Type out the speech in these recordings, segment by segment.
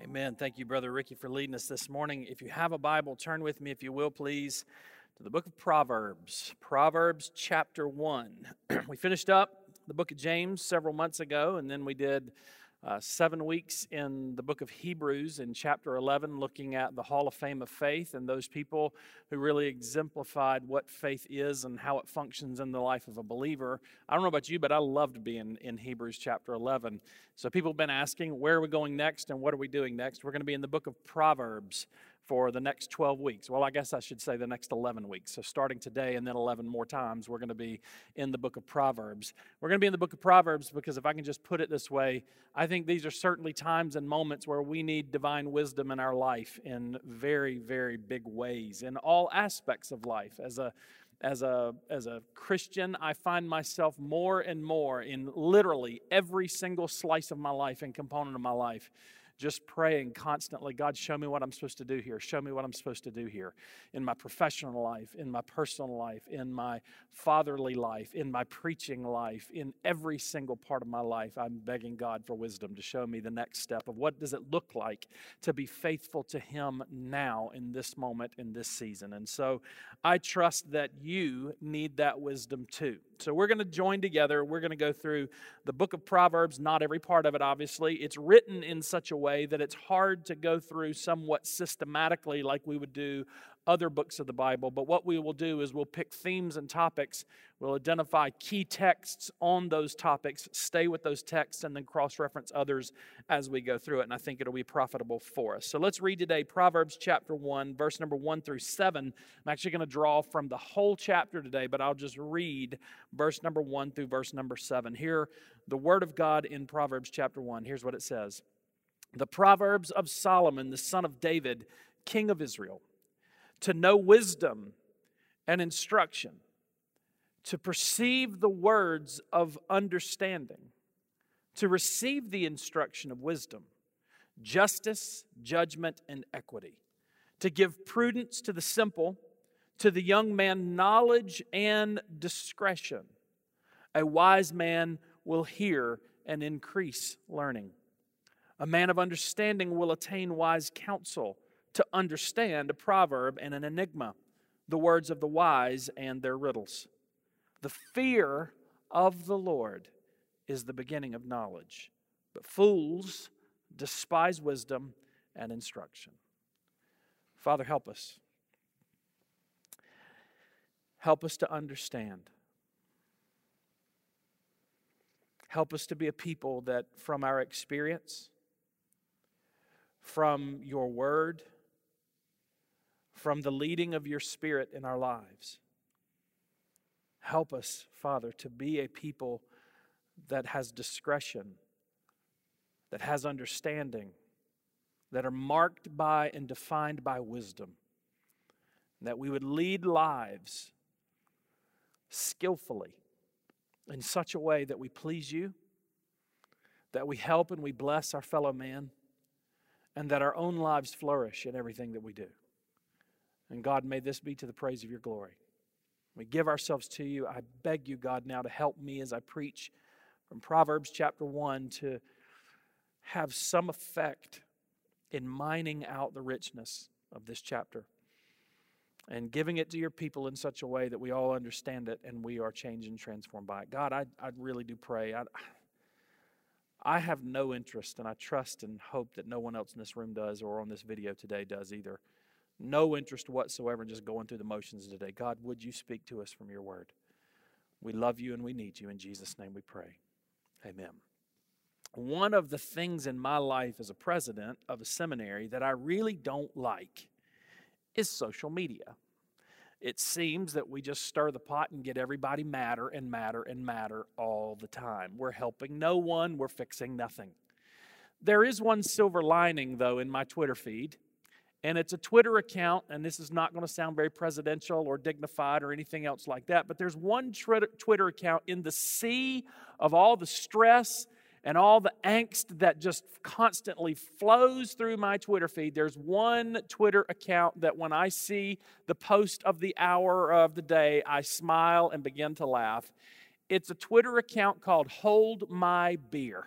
Amen. Thank you, Brother Ricky, for leading us this morning. If you have a Bible, turn with me, if you will, please, to the book of Proverbs. Proverbs chapter 1. we finished up the book of James several months ago, and then we did uh, seven weeks in the book of Hebrews in chapter 11, looking at the Hall of Fame of faith and those people who really exemplified what faith is and how it functions in the life of a believer. I don't know about you, but I loved being in Hebrews chapter 11. So people have been asking, where are we going next and what are we doing next? We're going to be in the book of Proverbs for the next 12 weeks. Well, I guess I should say the next 11 weeks. So, starting today and then 11 more times, we're going to be in the book of Proverbs. We're going to be in the book of Proverbs because if I can just put it this way, I think these are certainly times and moments where we need divine wisdom in our life in very, very big ways, in all aspects of life. As a as a, as a Christian, I find myself more and more in literally every single slice of my life and component of my life just praying constantly God, show me what I'm supposed to do here. Show me what I'm supposed to do here in my professional life, in my personal life, in my fatherly life, in my preaching life, in every single part of my life. I'm begging God for wisdom to show me the next step of what does it look like to be faithful to Him now in this moment, in this season. And so I trust that you need that wisdom too. So we're going to join together. We're going to go through the book of Proverbs, not every part of it, obviously. It's written in such a way that it's hard to go through somewhat systematically like we would do other books of the Bible. But what we will do is we'll pick themes and topics, we'll identify key texts on those topics, stay with those texts, and then cross reference others as we go through it. And I think it'll be profitable for us. So let's read today Proverbs chapter 1, verse number 1 through 7. I'm actually going to draw from the whole chapter today, but I'll just read verse number 1 through verse number 7. Here, the Word of God in Proverbs chapter 1. Here's what it says. The Proverbs of Solomon, the son of David, king of Israel to know wisdom and instruction, to perceive the words of understanding, to receive the instruction of wisdom, justice, judgment, and equity, to give prudence to the simple, to the young man knowledge and discretion. A wise man will hear and increase learning. A man of understanding will attain wise counsel to understand a proverb and an enigma, the words of the wise and their riddles. The fear of the Lord is the beginning of knowledge, but fools despise wisdom and instruction. Father, help us. Help us to understand. Help us to be a people that, from our experience, from your word, from the leading of your Spirit in our lives. Help us, Father, to be a people that has discretion, that has understanding, that are marked by and defined by wisdom, that we would lead lives skillfully in such a way that we please you, that we help and we bless our fellow man, and that our own lives flourish in everything that we do. And God, may this be to the praise of your glory. We give ourselves to you. I beg you, God, now to help me as I preach from Proverbs chapter 1 to have some effect in mining out the richness of this chapter and giving it to your people in such a way that we all understand it and we are changed and transformed by it. God, I, I really do pray. I, I have no interest, and I trust and hope that no one else in this room does or on this video today does either no interest whatsoever in just going through the motions today. God, would you speak to us from your word? We love you and we need you. In Jesus' name we pray. Amen. One of the things in my life as a president of a seminary that I really don't like is social media. It seems that we just stir the pot and get everybody madder and madder and madder all the time. We're helping no one, we're fixing nothing. There is one silver lining, though, in my Twitter feed and it's a Twitter account, and this is not going to sound very presidential or dignified or anything else like that, but there's one Twitter account in the sea of all the stress and all the angst that just constantly flows through my Twitter feed. There's one Twitter account that when I see the post of the hour of the day, I smile and begin to laugh. It's a Twitter account called Hold My Beer.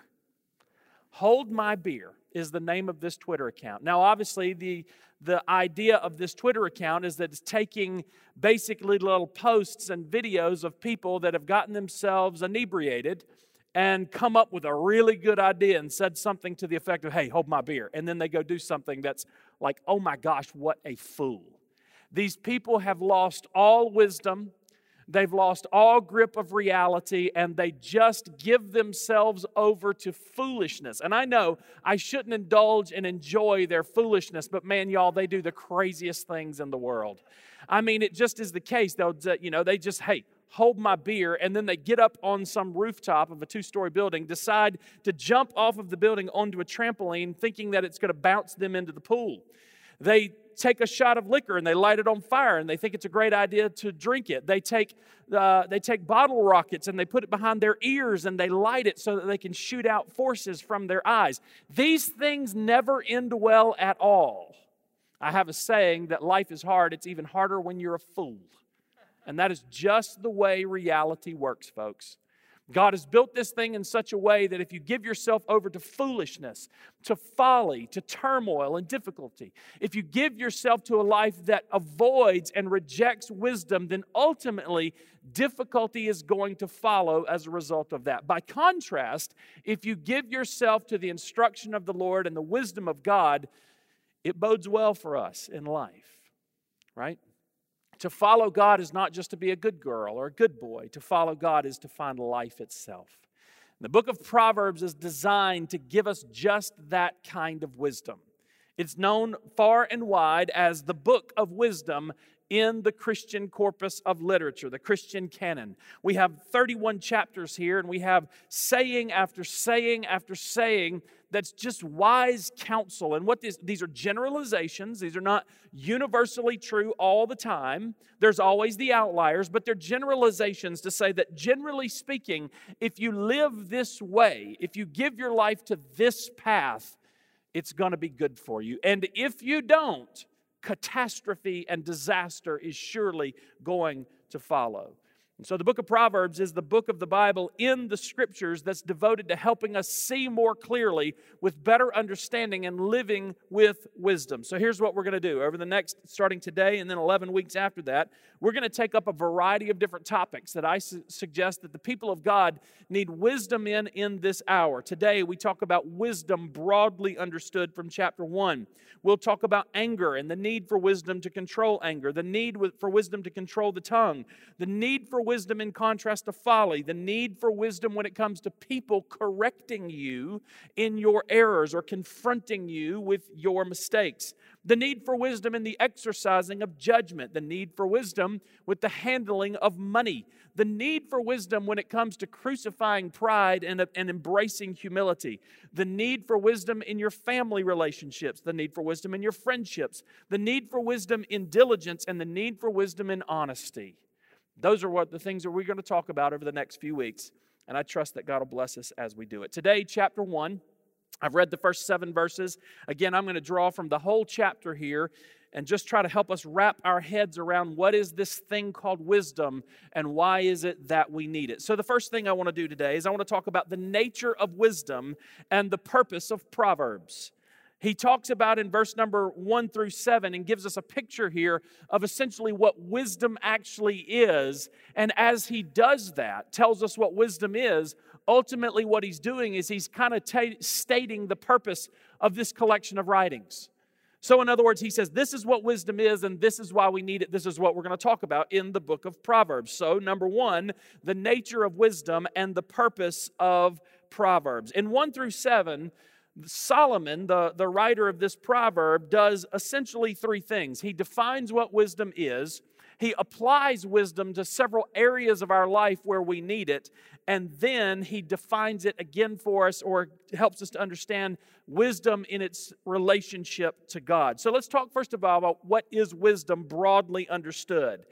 Hold My Beer. Is the name of this Twitter account. Now, obviously, the, the idea of this Twitter account is that it's taking basically little posts and videos of people that have gotten themselves inebriated and come up with a really good idea and said something to the effect of, hey, hold my beer. And then they go do something that's like, oh my gosh, what a fool. These people have lost all wisdom. They've lost all grip of reality and they just give themselves over to foolishness. And I know I shouldn't indulge and enjoy their foolishness, but man, y'all, they do the craziest things in the world. I mean, it just is the case. They'll, you know, they just, hey, hold my beer, and then they get up on some rooftop of a two story building, decide to jump off of the building onto a trampoline, thinking that it's going to bounce them into the pool. They take a shot of liquor and they light it on fire and they think it's a great idea to drink it. They take, uh, they take bottle rockets and they put it behind their ears and they light it so that they can shoot out forces from their eyes. These things never end well at all. I have a saying that life is hard, it's even harder when you're a fool. And that is just the way reality works, folks. God has built this thing in such a way that if you give yourself over to foolishness, to folly, to turmoil and difficulty, if you give yourself to a life that avoids and rejects wisdom, then ultimately difficulty is going to follow as a result of that. By contrast, if you give yourself to the instruction of the Lord and the wisdom of God, it bodes well for us in life, right? To follow God is not just to be a good girl or a good boy. To follow God is to find life itself. The book of Proverbs is designed to give us just that kind of wisdom. It's known far and wide as the book of wisdom in the Christian corpus of literature, the Christian canon. We have 31 chapters here, and we have saying after saying after saying that's just wise counsel. And what this, these are generalizations, these are not universally true all the time. There's always the outliers, but they're generalizations to say that generally speaking, if you live this way, if you give your life to this path, it's going to be good for you. And if you don't, catastrophe and disaster is surely going to follow. And so the book of Proverbs is the book of the Bible in the scriptures that's devoted to helping us see more clearly with better understanding and living with wisdom. So here's what we're going to do. Over the next, starting today and then 11 weeks after that, we're going to take up a variety of different topics that I su- suggest that the people of God need wisdom in in this hour. Today we talk about wisdom broadly understood from chapter 1. We'll talk about anger and the need for wisdom to control anger, the need for wisdom to control the tongue, the need for wisdom in contrast to folly, the need for wisdom when it comes to people correcting you in your errors or confronting you with your mistakes, the need for wisdom in the exercising of judgment, the need for wisdom with the handling of money, the need for wisdom when it comes to crucifying pride and, and embracing humility, the need for wisdom in your family relationships, the need for wisdom in your friendships, the need for wisdom in diligence, and the need for wisdom in honesty. Those are what the things that we're going to talk about over the next few weeks. And I trust that God will bless us as we do it. Today, chapter 1, I've read the first seven verses. Again, I'm going to draw from the whole chapter here and just try to help us wrap our heads around what is this thing called wisdom and why is it that we need it. So, the first thing I want to do today is I want to talk about the nature of wisdom and the purpose of Proverbs he talks about in verse number one through seven and gives us a picture here of essentially what wisdom actually is. And as he does that, tells us what wisdom is, ultimately what he's doing is he's kind of t- stating the purpose of this collection of writings. So, in other words, he says, This is what wisdom is, and this is why we need it. This is what we're going to talk about in the book of Proverbs. So, number one, the nature of wisdom and the purpose of Proverbs. In one through seven, Solomon, the, the writer of this proverb, does essentially three things. He defines what wisdom is, he applies wisdom to several areas of our life where we need it, and then he defines it again for us or helps us to understand wisdom in its relationship to God. So let's talk first of all about what is wisdom broadly understood.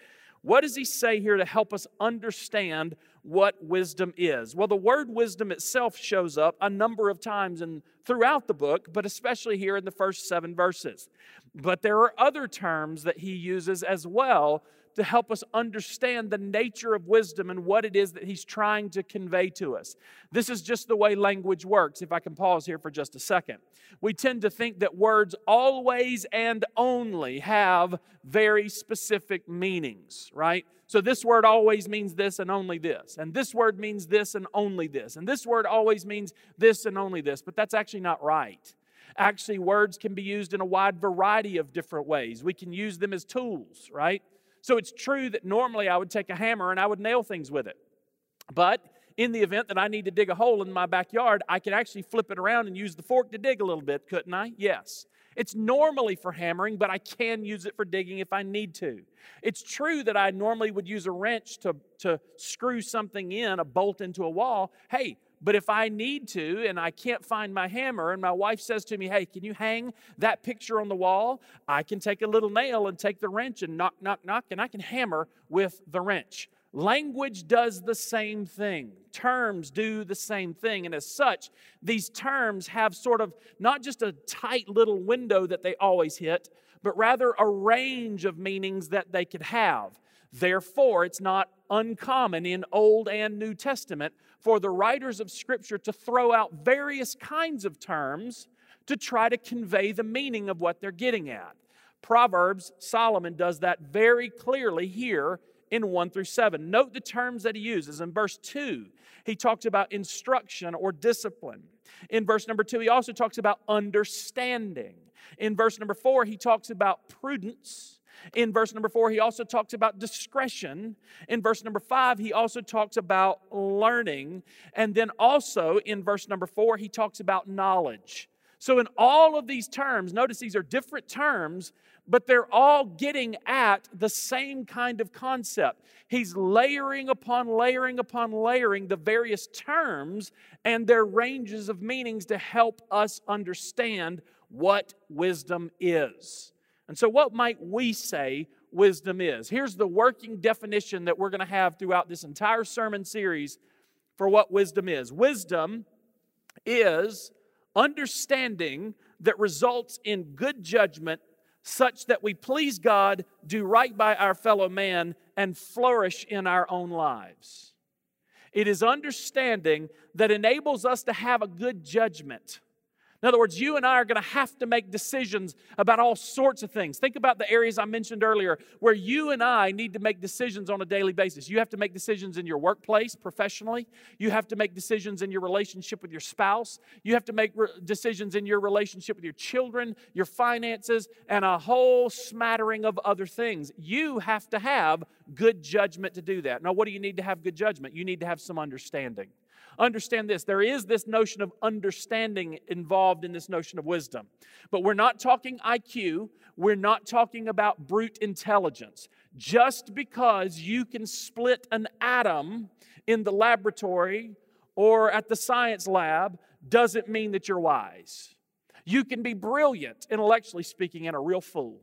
What does he say here to help us understand what wisdom is? Well, the word wisdom itself shows up a number of times and throughout the book, but especially here in the first seven verses. But there are other terms that he uses as well to help us understand the nature of wisdom and what it is that he's trying to convey to us. This is just the way language works. If I can pause here for just a second, we tend to think that words always and only have very specific meanings, right? So this word always means this and only this. And this word means this and only this. And this word always means this and only this. But that's actually not right. Actually, words can be used in a wide variety of different ways. We can use them as tools, right? So it's true that normally I would take a hammer and I would nail things with it. But in the event that I need to dig a hole in my backyard, I could actually flip it around and use the fork to dig a little bit, couldn't I? Yes. It's normally for hammering, but I can use it for digging if I need to. It's true that I normally would use a wrench to, to screw something in, a bolt into a wall. Hey, but if I need to and I can't find my hammer, and my wife says to me, Hey, can you hang that picture on the wall? I can take a little nail and take the wrench and knock, knock, knock, and I can hammer with the wrench. Language does the same thing. Terms do the same thing. And as such, these terms have sort of not just a tight little window that they always hit, but rather a range of meanings that they could have. Therefore, it's not uncommon in Old and New Testament for the writers of Scripture to throw out various kinds of terms to try to convey the meaning of what they're getting at. Proverbs, Solomon does that very clearly here in 1 through 7. Note the terms that he uses. In verse 2, he talks about instruction or discipline. In verse number 2, he also talks about understanding. In verse number 4, he talks about prudence. In verse number four, he also talks about discretion. In verse number five, he also talks about learning. And then also in verse number four, he talks about knowledge. So, in all of these terms, notice these are different terms, but they're all getting at the same kind of concept. He's layering upon layering upon layering the various terms and their ranges of meanings to help us understand what wisdom is. And so, what might we say wisdom is? Here's the working definition that we're going to have throughout this entire sermon series for what wisdom is wisdom is understanding that results in good judgment such that we please God, do right by our fellow man, and flourish in our own lives. It is understanding that enables us to have a good judgment in other words, you and I are going to have to make decisions about all sorts of things. Think about the areas I mentioned earlier where you and I need to make decisions on a daily basis. You have to make decisions in your workplace professionally, you have to make decisions in your relationship with your spouse, you have to make re- decisions in your relationship with your children, your finances, and a whole smattering of other things. You have to have good judgment to do that. Now, what do you need to have good judgment? You need to have some understanding. Understand this there is this notion of understanding involved in this notion of wisdom. But we're not talking IQ, we're not talking about brute intelligence. Just because you can split an atom in the laboratory or at the science lab doesn't mean that you're wise. You can be brilliant, intellectually speaking, and a real fool.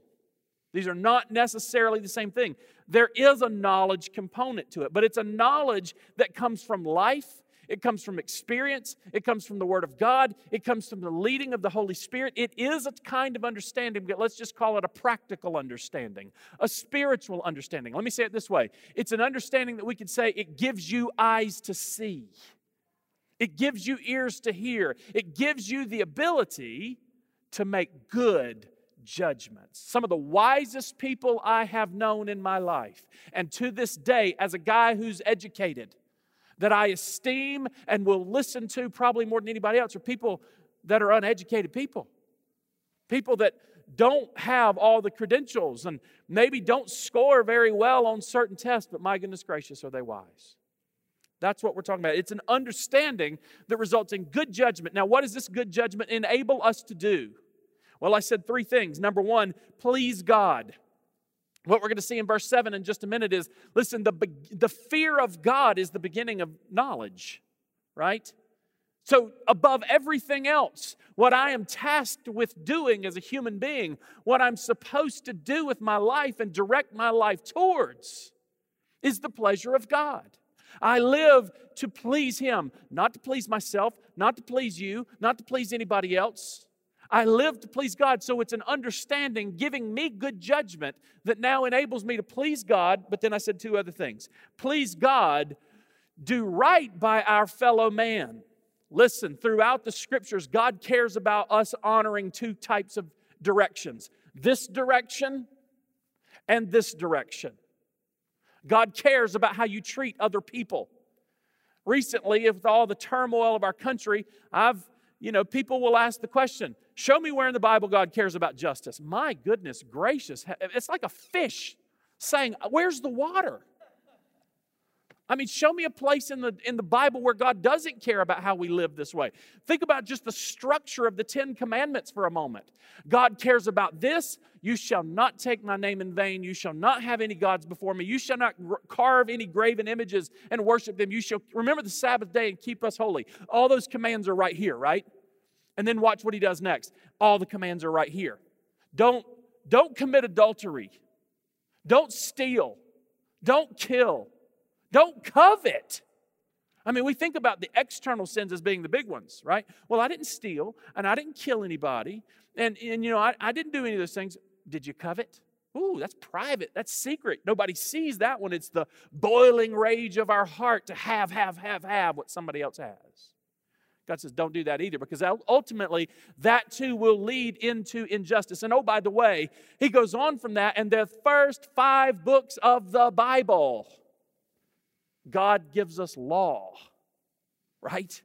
These are not necessarily the same thing. There is a knowledge component to it, but it's a knowledge that comes from life it comes from experience. It comes from the Word of God. It comes from the leading of the Holy Spirit. It is a kind of understanding, but let's just call it a practical understanding, a spiritual understanding. Let me say it this way it's an understanding that we could say it gives you eyes to see, it gives you ears to hear, it gives you the ability to make good judgments. Some of the wisest people I have known in my life, and to this day, as a guy who's educated, that I esteem and will listen to probably more than anybody else are people that are uneducated people. People that don't have all the credentials and maybe don't score very well on certain tests, but my goodness gracious, are they wise? That's what we're talking about. It's an understanding that results in good judgment. Now, what does this good judgment enable us to do? Well, I said three things. Number one, please God. What we're going to see in verse 7 in just a minute is listen, the, the fear of God is the beginning of knowledge, right? So, above everything else, what I am tasked with doing as a human being, what I'm supposed to do with my life and direct my life towards, is the pleasure of God. I live to please Him, not to please myself, not to please you, not to please anybody else. I live to please God. So it's an understanding, giving me good judgment that now enables me to please God. But then I said two other things please God, do right by our fellow man. Listen, throughout the scriptures, God cares about us honoring two types of directions this direction and this direction. God cares about how you treat other people. Recently, with all the turmoil of our country, I've, you know, people will ask the question show me where in the Bible God cares about justice. My goodness gracious, it's like a fish saying, Where's the water? I mean, show me a place in the, in the Bible where God doesn't care about how we live this way. Think about just the structure of the Ten Commandments for a moment. God cares about this. You shall not take my name in vain. You shall not have any gods before me. You shall not carve any graven images and worship them. You shall remember the Sabbath day and keep us holy. All those commands are right here, right? And then watch what he does next. All the commands are right here. Don't, don't commit adultery. Don't steal. Don't kill. Don't covet. I mean, we think about the external sins as being the big ones, right? Well, I didn't steal and I didn't kill anybody. And, and you know, I, I didn't do any of those things. Did you covet? Ooh, that's private. That's secret. Nobody sees that when it's the boiling rage of our heart to have, have, have, have what somebody else has. God says, don't do that either because ultimately that too will lead into injustice. And oh, by the way, he goes on from that, and the first five books of the Bible God gives us law, right?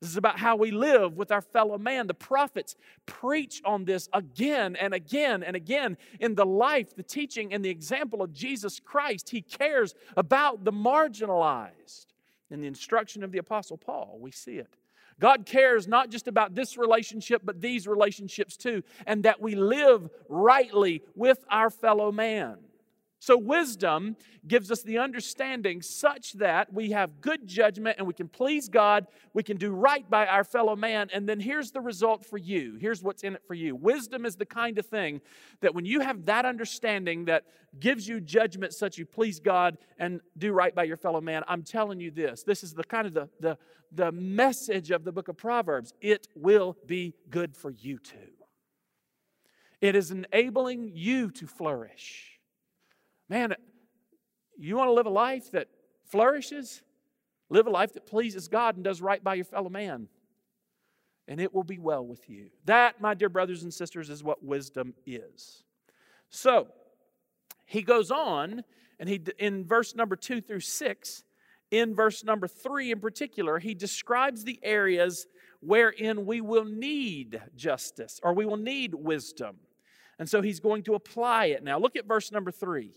This is about how we live with our fellow man. The prophets preach on this again and again and again in the life, the teaching, and the example of Jesus Christ. He cares about the marginalized. In the instruction of the Apostle Paul, we see it. God cares not just about this relationship, but these relationships too, and that we live rightly with our fellow man. So, wisdom gives us the understanding such that we have good judgment and we can please God, we can do right by our fellow man, and then here's the result for you. Here's what's in it for you. Wisdom is the kind of thing that when you have that understanding that gives you judgment such you please God and do right by your fellow man, I'm telling you this. This is the kind of the, the, the message of the book of Proverbs. It will be good for you too. It is enabling you to flourish. Man, you want to live a life that flourishes? Live a life that pleases God and does right by your fellow man. And it will be well with you. That, my dear brothers and sisters, is what wisdom is. So, he goes on, and he in verse number two through six, in verse number three in particular, he describes the areas wherein we will need justice or we will need wisdom. And so he's going to apply it. Now, look at verse number three.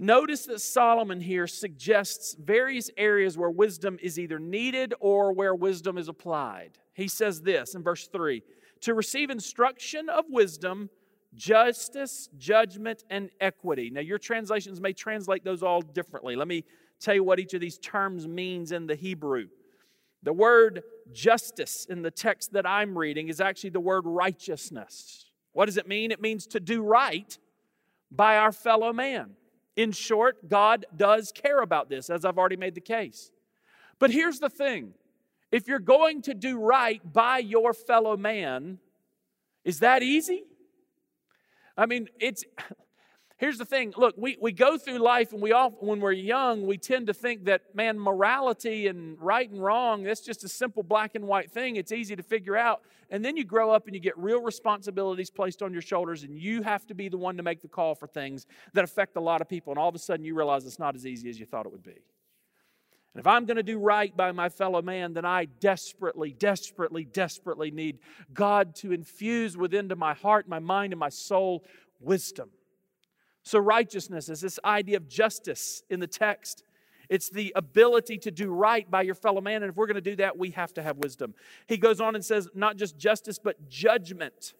Notice that Solomon here suggests various areas where wisdom is either needed or where wisdom is applied. He says this in verse 3 to receive instruction of wisdom, justice, judgment, and equity. Now, your translations may translate those all differently. Let me tell you what each of these terms means in the Hebrew. The word justice in the text that I'm reading is actually the word righteousness. What does it mean? It means to do right by our fellow man. In short, God does care about this, as I've already made the case. But here's the thing if you're going to do right by your fellow man, is that easy? I mean, it's Here's the thing look, we, we go through life and we all, when we're young, we tend to think that, man, morality and right and wrong, that's just a simple black and white thing. It's easy to figure out. And then you grow up and you get real responsibilities placed on your shoulders, and you have to be the one to make the call for things that affect a lot of people. And all of a sudden you realize it's not as easy as you thought it would be. And if I'm going to do right by my fellow man, then I desperately, desperately, desperately need God to infuse within to my heart, my mind, and my soul wisdom. So, righteousness is this idea of justice in the text. It's the ability to do right by your fellow man. And if we're going to do that, we have to have wisdom. He goes on and says, not just justice, but judgment.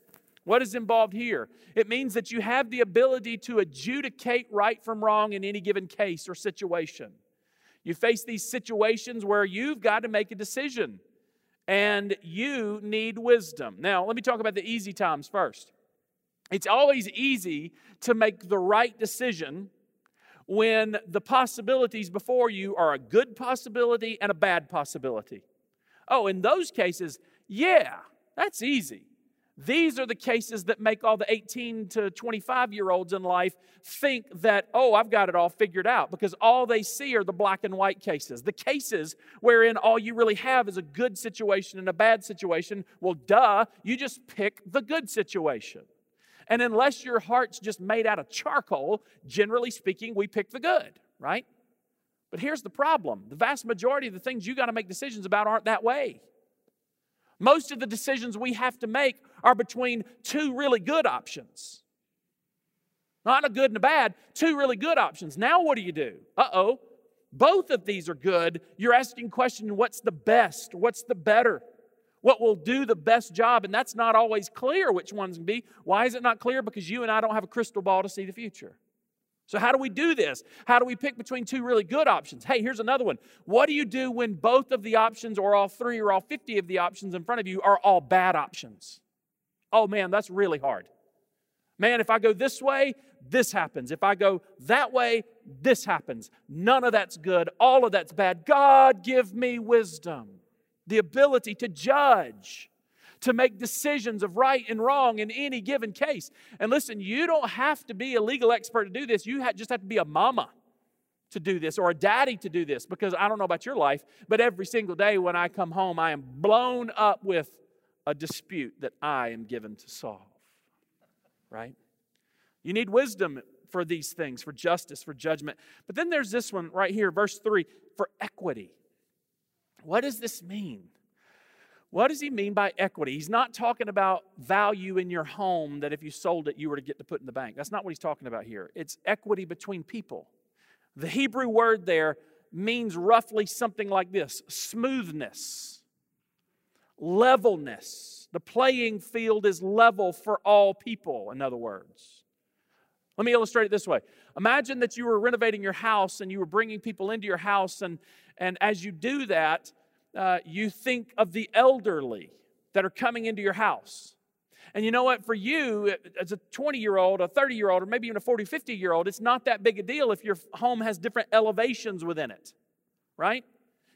What is involved here? It means that you have the ability to adjudicate right from wrong in any given case or situation. You face these situations where you've got to make a decision and you need wisdom. Now, let me talk about the easy times first. It's always easy to make the right decision when the possibilities before you are a good possibility and a bad possibility. Oh, in those cases, yeah, that's easy. These are the cases that make all the 18 to 25 year olds in life think that, oh, I've got it all figured out because all they see are the black and white cases. The cases wherein all you really have is a good situation and a bad situation. Well, duh, you just pick the good situation. And unless your heart's just made out of charcoal, generally speaking, we pick the good, right? But here's the problem the vast majority of the things you got to make decisions about aren't that way. Most of the decisions we have to make are between two really good options. Not a good and a bad, two really good options. Now, what do you do? Uh oh, both of these are good. You're asking question what's the best? What's the better? What will do the best job? And that's not always clear which one's to be. Why is it not clear? Because you and I don't have a crystal ball to see the future. So, how do we do this? How do we pick between two really good options? Hey, here's another one. What do you do when both of the options, or all three, or all 50 of the options in front of you, are all bad options? Oh man, that's really hard. Man, if I go this way, this happens. If I go that way, this happens. None of that's good. All of that's bad. God, give me wisdom, the ability to judge to make decisions of right and wrong in any given case. And listen, you don't have to be a legal expert to do this. You just have to be a mama to do this or a daddy to do this because I don't know about your life, but every single day when I come home, I am blown up with a dispute that I am given to solve. Right? You need wisdom for these things, for justice, for judgment. But then there's this one right here, verse 3 for equity. What does this mean? What does he mean by equity? He's not talking about value in your home that if you sold it, you were to get to put in the bank. That's not what he's talking about here. It's equity between people. The Hebrew word there means roughly something like this smoothness, levelness. The playing field is level for all people, in other words. Let me illustrate it this way. Imagine that you were renovating your house and you were bringing people into your house, and, and as you do that, uh, you think of the elderly that are coming into your house. And you know what? For you, as a 20 year old, a 30 year old, or maybe even a 40, 50 year old, it's not that big a deal if your home has different elevations within it, right?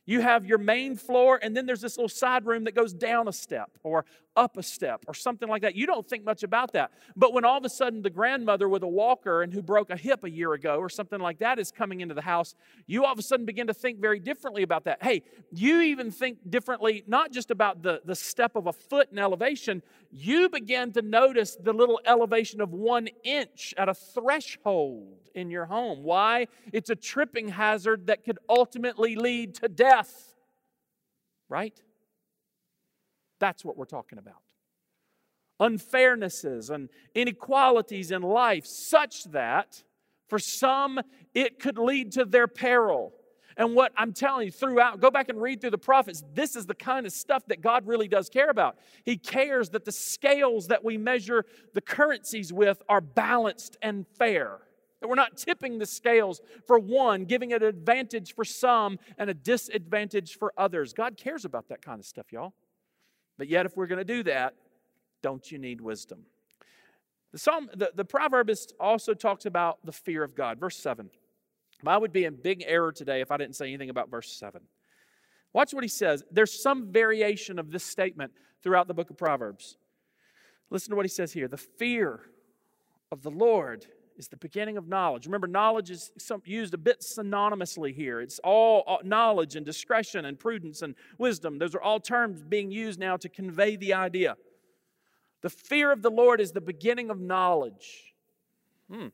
You have your main floor, and then there's this little side room that goes down a step or up a step or something like that. You don't think much about that. But when all of a sudden the grandmother with a walker and who broke a hip a year ago or something like that is coming into the house, you all of a sudden begin to think very differently about that. Hey, you even think differently, not just about the, the step of a foot in elevation, you begin to notice the little elevation of one inch at a threshold in your home. Why? It's a tripping hazard that could ultimately lead to death. Right? That's what we're talking about. Unfairnesses and inequalities in life, such that for some it could lead to their peril. And what I'm telling you throughout, go back and read through the prophets. This is the kind of stuff that God really does care about. He cares that the scales that we measure the currencies with are balanced and fair. That we're not tipping the scales for one, giving an advantage for some and a disadvantage for others. God cares about that kind of stuff, y'all. But yet, if we're going to do that, don't you need wisdom? The, psalm, the, the proverbist also talks about the fear of God. Verse 7. I would be in big error today if I didn't say anything about verse 7. Watch what he says. There's some variation of this statement throughout the book of Proverbs. Listen to what he says here. The fear of the Lord is the beginning of knowledge. Remember, knowledge is used a bit synonymously here. It's all knowledge and discretion and prudence and wisdom. Those are all terms being used now to convey the idea. The fear of the Lord is the beginning of knowledge. Hmm.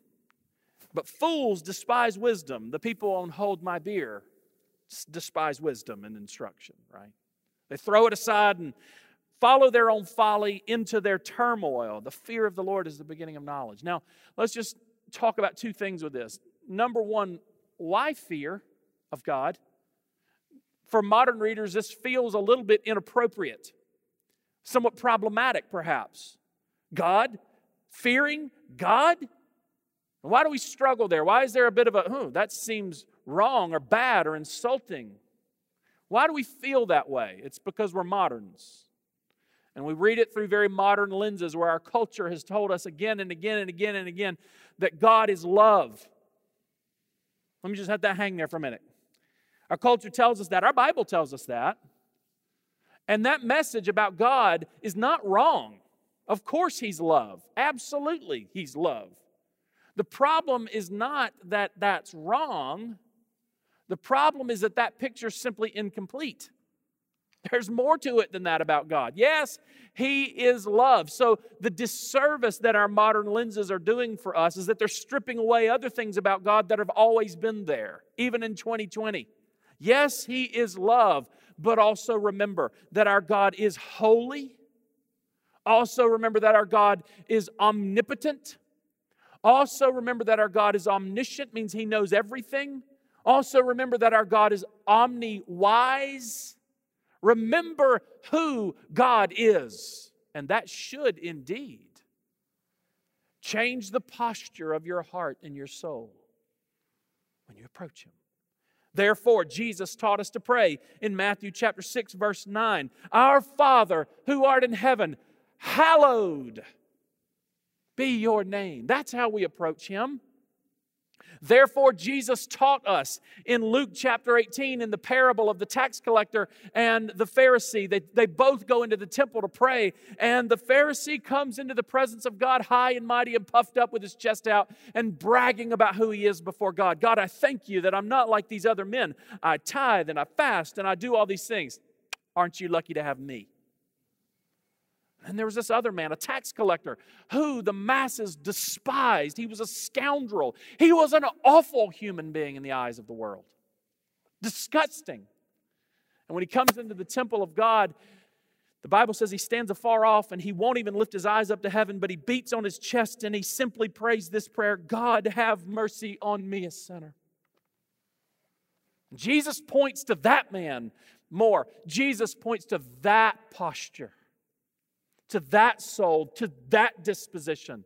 But fools despise wisdom. The people on Hold My Beer despise wisdom and instruction, right? They throw it aside and follow their own folly into their turmoil. The fear of the Lord is the beginning of knowledge. Now, let's just talk about two things with this. Number one, why fear of God? For modern readers, this feels a little bit inappropriate, somewhat problematic, perhaps. God, fearing God? Why do we struggle there? Why is there a bit of a, oh, that seems wrong or bad or insulting? Why do we feel that way? It's because we're moderns. And we read it through very modern lenses where our culture has told us again and again and again and again that God is love. Let me just have that hang there for a minute. Our culture tells us that, our Bible tells us that. And that message about God is not wrong. Of course, He's love. Absolutely, He's love. The problem is not that that's wrong, the problem is that that picture's simply incomplete. There's more to it than that about God. Yes, He is love. So, the disservice that our modern lenses are doing for us is that they're stripping away other things about God that have always been there, even in 2020. Yes, He is love, but also remember that our God is holy. Also, remember that our God is omnipotent. Also, remember that our God is omniscient, means He knows everything. Also, remember that our God is omni wise Remember who God is. And that should indeed change the posture of your heart and your soul when you approach Him. Therefore, Jesus taught us to pray in Matthew chapter 6, verse 9 Our Father who art in heaven, hallowed be your name. That's how we approach Him. Therefore, Jesus taught us in Luke chapter 18 in the parable of the tax collector and the Pharisee. They, they both go into the temple to pray, and the Pharisee comes into the presence of God high and mighty and puffed up with his chest out and bragging about who he is before God. God, I thank you that I'm not like these other men. I tithe and I fast and I do all these things. Aren't you lucky to have me? And there was this other man, a tax collector, who the masses despised. He was a scoundrel. He was an awful human being in the eyes of the world. Disgusting. And when he comes into the temple of God, the Bible says he stands afar off and he won't even lift his eyes up to heaven, but he beats on his chest and he simply prays this prayer God, have mercy on me, a sinner. Jesus points to that man more. Jesus points to that posture to that soul, to that disposition,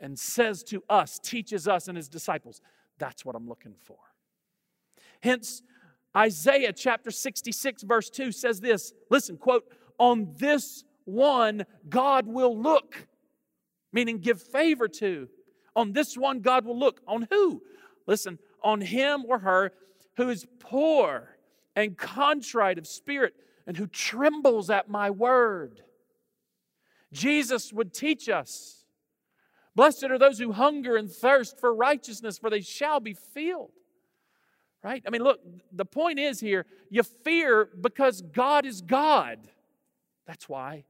and says to us, teaches us and his disciples, that's what I'm looking for. Hence, Isaiah chapter 66, verse 2 says this listen, quote, on this one God will look, meaning give favor to. On this one God will look. On who? Listen, on him or her who is poor and contrite of spirit and who trembles at my word. Jesus would teach us. Blessed are those who hunger and thirst for righteousness, for they shall be filled. Right? I mean, look, the point is here you fear because God is God. That's why.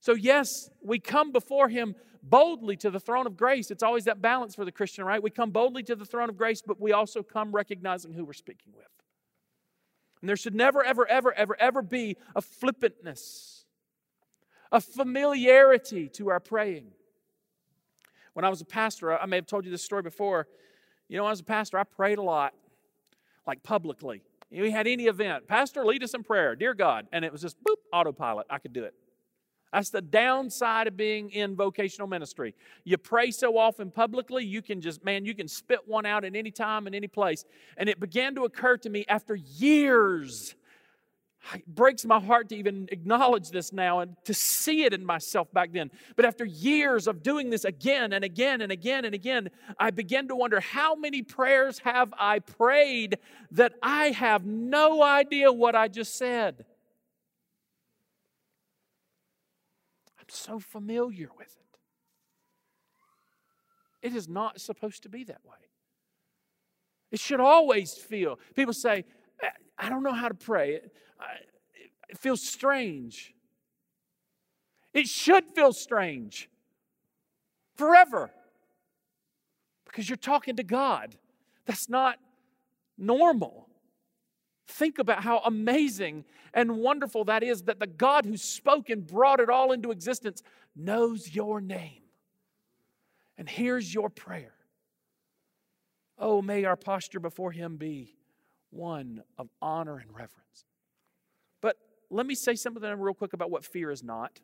So, yes, we come before Him boldly to the throne of grace. It's always that balance for the Christian, right? We come boldly to the throne of grace, but we also come recognizing who we're speaking with. And there should never, ever, ever, ever, ever be a flippantness a familiarity to our praying. When I was a pastor, I may have told you this story before. You know, when I was a pastor, I prayed a lot, like publicly. We had any event, Pastor, lead us in prayer, dear God. And it was just boop, autopilot. I could do it. That's the downside of being in vocational ministry. You pray so often publicly, you can just, man, you can spit one out at any time, in any place. And it began to occur to me after years it breaks my heart to even acknowledge this now and to see it in myself back then. But after years of doing this again and again and again and again, I begin to wonder how many prayers have I prayed that I have no idea what I just said? I'm so familiar with it. It is not supposed to be that way. It should always feel. People say, eh, I don't know how to pray. It feels strange. It should feel strange forever because you're talking to God. That's not normal. Think about how amazing and wonderful that is that the God who spoke and brought it all into existence knows your name and hears your prayer. Oh, may our posture before Him be one of honor and reverence. Let me say something real quick about what fear is not.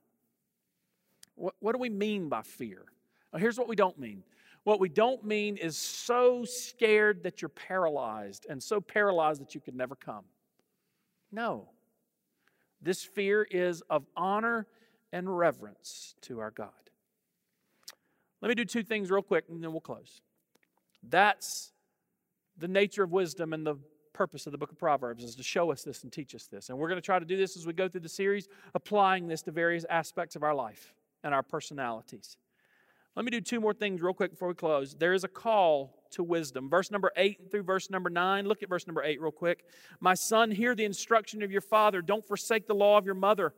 What, what do we mean by fear? Well, here's what we don't mean. What we don't mean is so scared that you're paralyzed and so paralyzed that you could never come. No. This fear is of honor and reverence to our God. Let me do two things real quick and then we'll close. That's the nature of wisdom and the purpose of the book of Proverbs is to show us this and teach us this. And we're going to try to do this as we go through the series, applying this to various aspects of our life. and our personalities. Let me do two more things real quick before we close. There is a call to wisdom. Verse number 8 through verse number 9. Look at verse number 8 real quick. My son, hear the instruction of your father. Don't forsake the law of your mother.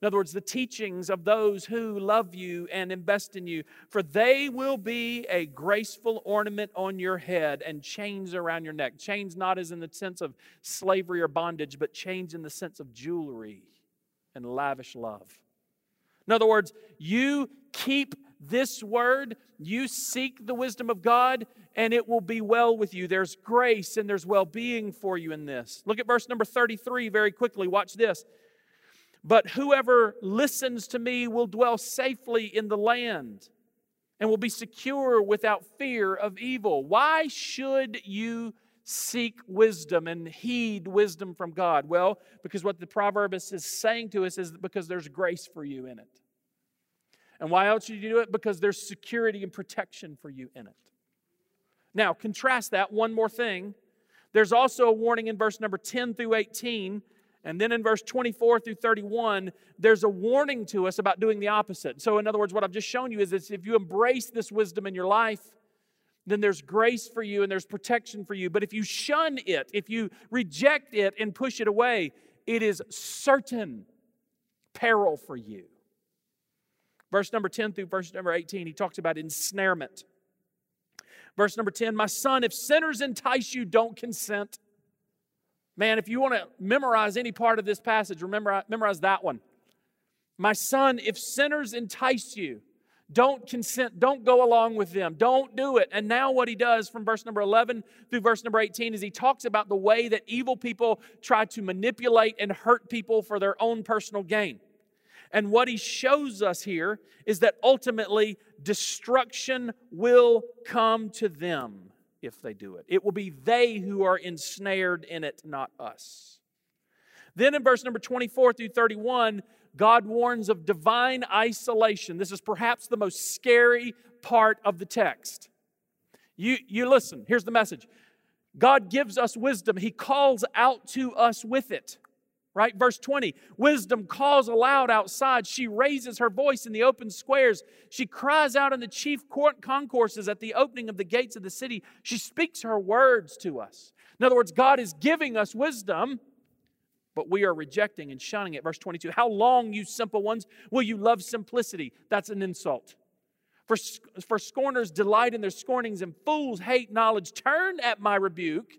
In other words, the teachings of those who love you and invest in you, for they will be a graceful ornament on your head and chains around your neck. Chains not as in the sense of slavery or bondage, but chains in the sense of jewelry and lavish love. In other words, you keep this word, you seek the wisdom of God, and it will be well with you. There's grace and there's well being for you in this. Look at verse number 33 very quickly. Watch this. But whoever listens to me will dwell safely in the land and will be secure without fear of evil. Why should you seek wisdom and heed wisdom from God? Well, because what the proverbist is saying to us is because there's grace for you in it. And why else should you do it? Because there's security and protection for you in it. Now, contrast that one more thing. There's also a warning in verse number 10 through 18 and then in verse 24 through 31, there's a warning to us about doing the opposite. So, in other words, what I've just shown you is if you embrace this wisdom in your life, then there's grace for you and there's protection for you. But if you shun it, if you reject it and push it away, it is certain peril for you. Verse number 10 through verse number 18, he talks about ensnarement. Verse number 10, my son, if sinners entice you, don't consent. Man, if you want to memorize any part of this passage, remember, memorize that one. My son, if sinners entice you, don't consent, don't go along with them, don't do it. And now, what he does from verse number 11 through verse number 18 is he talks about the way that evil people try to manipulate and hurt people for their own personal gain. And what he shows us here is that ultimately destruction will come to them if they do it. It will be they who are ensnared in it, not us. Then in verse number 24 through 31, God warns of divine isolation. This is perhaps the most scary part of the text. You, you listen, here's the message God gives us wisdom, He calls out to us with it right? Verse 20 Wisdom calls aloud outside. She raises her voice in the open squares. She cries out in the chief court concourses at the opening of the gates of the city. She speaks her words to us. In other words, God is giving us wisdom, but we are rejecting and shunning it. Verse 22 How long, you simple ones, will you love simplicity? That's an insult. For, for scorners delight in their scornings, and fools hate knowledge. Turn at my rebuke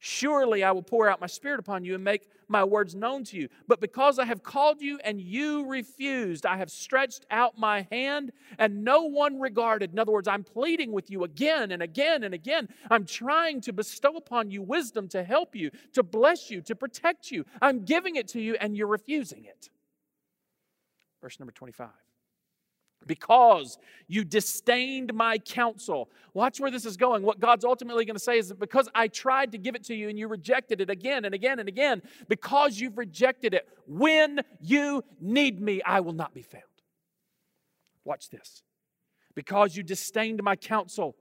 Surely I will pour out my spirit upon you and make my words known to you. But because I have called you and you refused, I have stretched out my hand and no one regarded. In other words, I'm pleading with you again and again and again. I'm trying to bestow upon you wisdom to help you, to bless you, to protect you. I'm giving it to you and you're refusing it. Verse number 25 because you disdained my counsel. Watch where this is going. What God's ultimately going to say is that because I tried to give it to you and you rejected it again and again and again, because you've rejected it, when you need me, I will not be found. Watch this. Because you disdained my counsel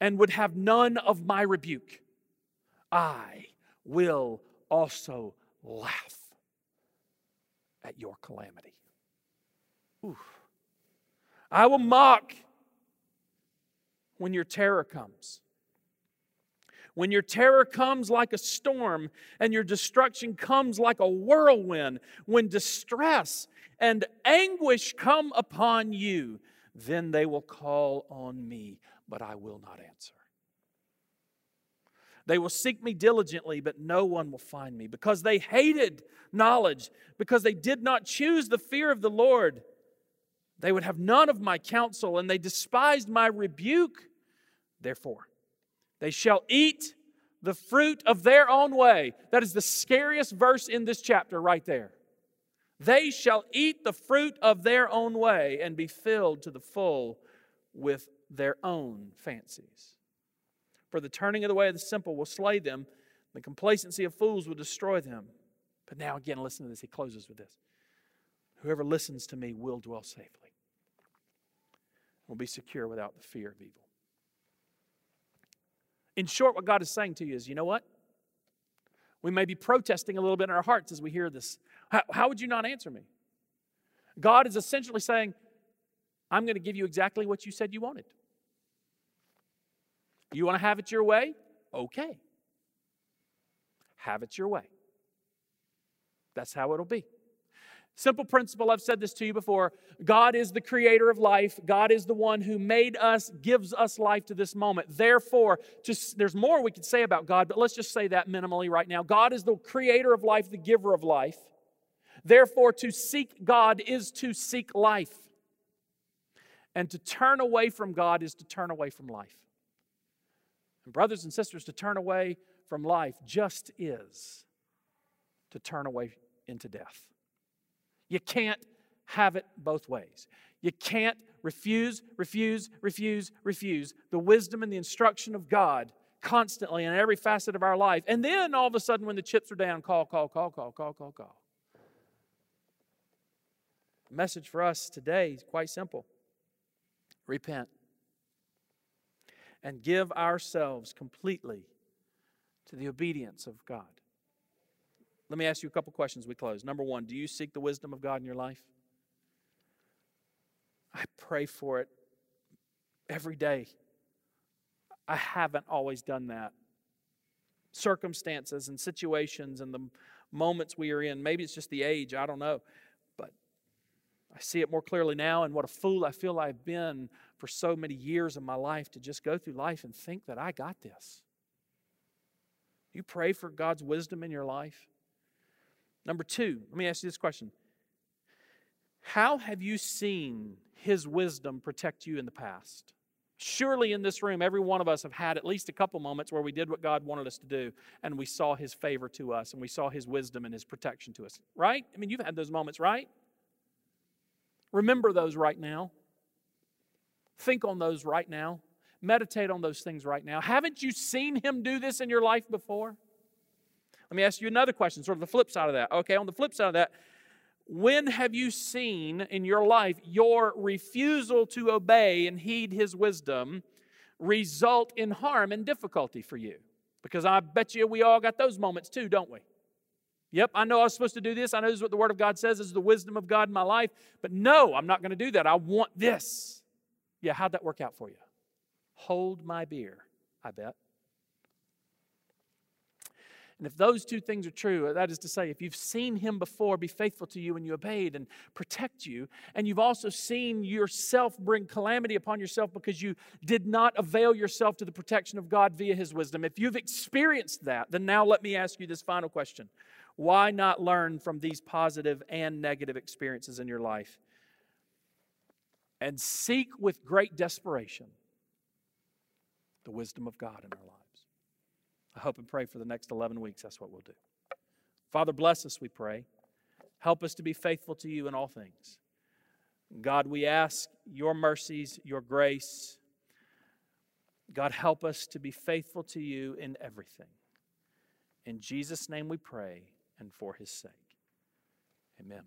and would have none of my rebuke, I will also laugh at your calamity. Oof. I will mock when your terror comes. When your terror comes like a storm and your destruction comes like a whirlwind, when distress and anguish come upon you, then they will call on me, but I will not answer. They will seek me diligently, but no one will find me because they hated knowledge, because they did not choose the fear of the Lord. They would have none of my counsel, and they despised my rebuke. Therefore, they shall eat the fruit of their own way. That is the scariest verse in this chapter, right there. They shall eat the fruit of their own way and be filled to the full with their own fancies. For the turning of the way of the simple will slay them, the complacency of fools will destroy them. But now, again, listen to this. He closes with this Whoever listens to me will dwell safely will be secure without the fear of evil. In short, what God is saying to you is you know what? We may be protesting a little bit in our hearts as we hear this. How, how would you not answer me? God is essentially saying, I'm going to give you exactly what you said you wanted. You want to have it your way? Okay. Have it your way. That's how it'll be. Simple principle, I've said this to you before. God is the creator of life. God is the one who made us, gives us life to this moment. Therefore, just there's more we could say about God, but let's just say that minimally right now. God is the creator of life, the giver of life. Therefore, to seek God is to seek life. And to turn away from God is to turn away from life. And, brothers and sisters, to turn away from life just is to turn away into death. You can't have it both ways. You can't refuse, refuse, refuse, refuse the wisdom and the instruction of God constantly in every facet of our life. And then all of a sudden, when the chips are down, call, call, call, call, call, call, call. The message for us today is quite simple repent and give ourselves completely to the obedience of God. Let me ask you a couple questions we close. Number one, do you seek the wisdom of God in your life? I pray for it every day. I haven't always done that. Circumstances and situations and the moments we are in, maybe it's just the age, I don't know. But I see it more clearly now, and what a fool I feel I've been for so many years of my life to just go through life and think that I got this. You pray for God's wisdom in your life. Number two, let me ask you this question How have you seen His wisdom protect you in the past? Surely in this room, every one of us have had at least a couple moments where we did what God wanted us to do and we saw His favor to us and we saw His wisdom and His protection to us, right? I mean, you've had those moments, right? Remember those right now. Think on those right now. Meditate on those things right now. Haven't you seen Him do this in your life before? Let me ask you another question, sort of the flip side of that. Okay, on the flip side of that, when have you seen in your life your refusal to obey and heed his wisdom result in harm and difficulty for you? Because I bet you we all got those moments too, don't we? Yep, I know I was supposed to do this. I know this is what the Word of God says this is the wisdom of God in my life. But no, I'm not going to do that. I want this. Yeah, how'd that work out for you? Hold my beer, I bet. And if those two things are true, uh, that is to say, if you've seen him before be faithful to you and you obeyed and protect you, and you've also seen yourself bring calamity upon yourself because you did not avail yourself to the protection of God via his wisdom, if you've experienced that, then now let me ask you this final question Why not learn from these positive and negative experiences in your life and seek with great desperation the wisdom of God in our lives? I hope and pray for the next 11 weeks that's what we'll do. Father, bless us, we pray. Help us to be faithful to you in all things. God, we ask your mercies, your grace. God, help us to be faithful to you in everything. In Jesus' name we pray and for his sake. Amen.